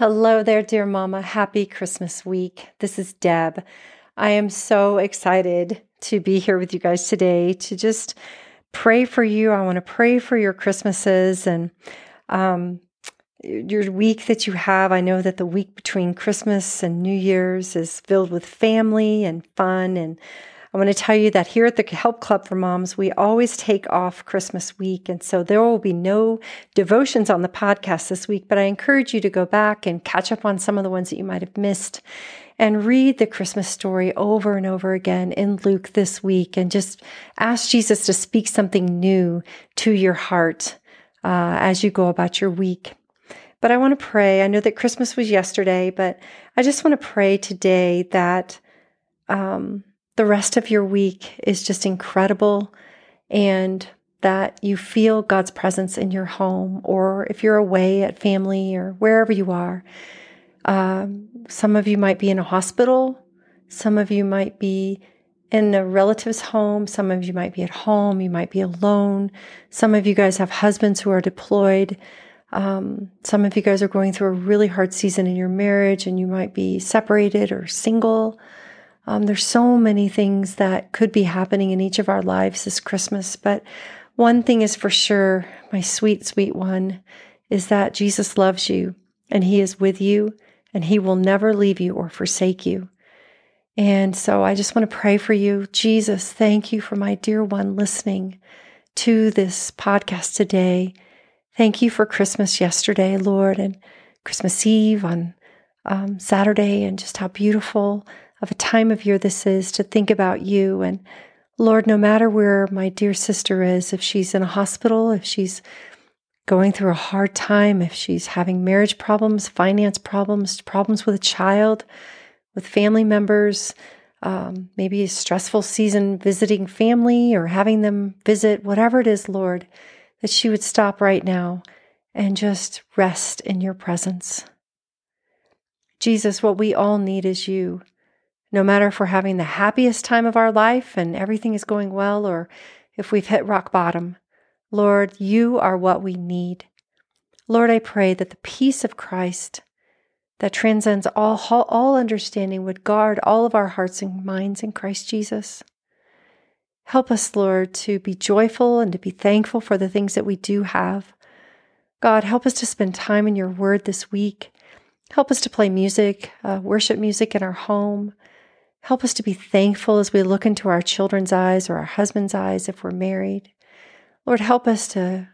Hello there, dear mama. Happy Christmas week. This is Deb. I am so excited to be here with you guys today to just pray for you. I want to pray for your Christmases and um, your week that you have. I know that the week between Christmas and New Year's is filled with family and fun and I want to tell you that here at the Help Club for Moms, we always take off Christmas week. And so there will be no devotions on the podcast this week, but I encourage you to go back and catch up on some of the ones that you might have missed and read the Christmas story over and over again in Luke this week and just ask Jesus to speak something new to your heart uh, as you go about your week. But I want to pray. I know that Christmas was yesterday, but I just want to pray today that um, the rest of your week is just incredible and that you feel God's presence in your home or if you're away at family or wherever you are. Um, some of you might be in a hospital, some of you might be in a relative's home, some of you might be at home, you might be alone. Some of you guys have husbands who are deployed. Um, some of you guys are going through a really hard season in your marriage and you might be separated or single. Um, there's so many things that could be happening in each of our lives this Christmas, but one thing is for sure, my sweet, sweet one, is that Jesus loves you and He is with you and He will never leave you or forsake you. And so I just want to pray for you. Jesus, thank you for my dear one listening to this podcast today. Thank you for Christmas yesterday, Lord, and Christmas Eve on um, Saturday, and just how beautiful of a time of year this is to think about you. And Lord, no matter where my dear sister is, if she's in a hospital, if she's going through a hard time, if she's having marriage problems, finance problems, problems with a child, with family members, um, maybe a stressful season visiting family or having them visit, whatever it is, Lord, that she would stop right now and just rest in your presence. Jesus, what we all need is you. No matter if we're having the happiest time of our life and everything is going well, or if we've hit rock bottom, Lord, you are what we need. Lord, I pray that the peace of Christ that transcends all, all understanding would guard all of our hearts and minds in Christ Jesus. Help us, Lord, to be joyful and to be thankful for the things that we do have. God, help us to spend time in your word this week. Help us to play music, uh, worship music in our home. Help us to be thankful as we look into our children's eyes or our husband's eyes if we're married. Lord, help us to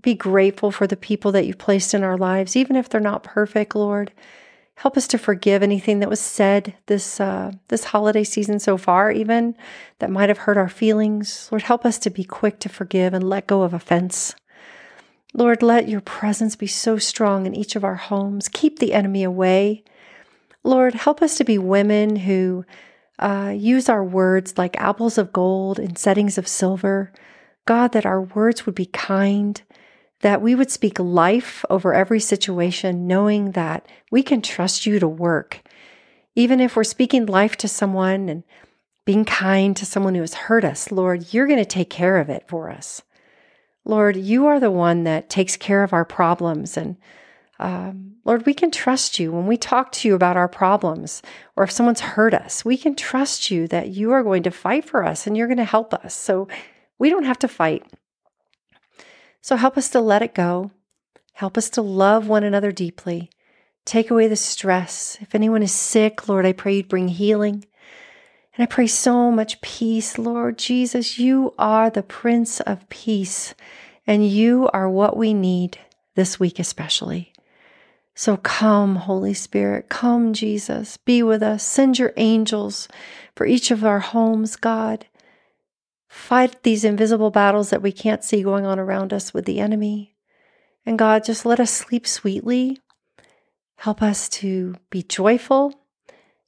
be grateful for the people that you've placed in our lives, even if they're not perfect, Lord. Help us to forgive anything that was said this uh, this holiday season so far, even that might have hurt our feelings. Lord, help us to be quick to forgive and let go of offense. Lord, let your presence be so strong in each of our homes. Keep the enemy away. Lord, help us to be women who uh, use our words like apples of gold in settings of silver. God, that our words would be kind, that we would speak life over every situation, knowing that we can trust you to work. Even if we're speaking life to someone and being kind to someone who has hurt us, Lord, you're going to take care of it for us. Lord, you are the one that takes care of our problems and um, Lord, we can trust you when we talk to you about our problems or if someone's hurt us. We can trust you that you are going to fight for us and you're going to help us. So we don't have to fight. So help us to let it go. Help us to love one another deeply. Take away the stress. If anyone is sick, Lord, I pray you'd bring healing. And I pray so much peace, Lord Jesus. You are the Prince of Peace, and you are what we need this week, especially. So come, Holy Spirit, come, Jesus, be with us. Send your angels for each of our homes, God. Fight these invisible battles that we can't see going on around us with the enemy. And God, just let us sleep sweetly. Help us to be joyful.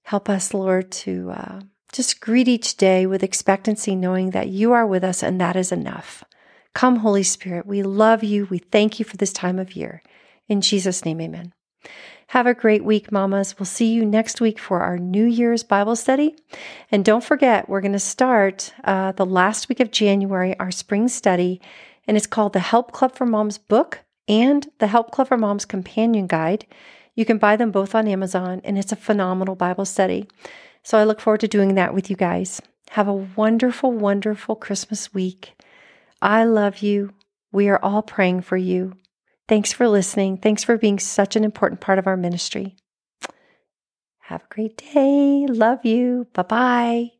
Help us, Lord, to uh, just greet each day with expectancy, knowing that you are with us and that is enough. Come, Holy Spirit, we love you. We thank you for this time of year. In Jesus' name, amen. Have a great week, mamas. We'll see you next week for our New Year's Bible study. And don't forget, we're going to start uh, the last week of January, our spring study, and it's called the Help Club for Moms book and the Help Club for Moms Companion Guide. You can buy them both on Amazon, and it's a phenomenal Bible study. So I look forward to doing that with you guys. Have a wonderful, wonderful Christmas week. I love you. We are all praying for you. Thanks for listening. Thanks for being such an important part of our ministry. Have a great day. Love you. Bye bye.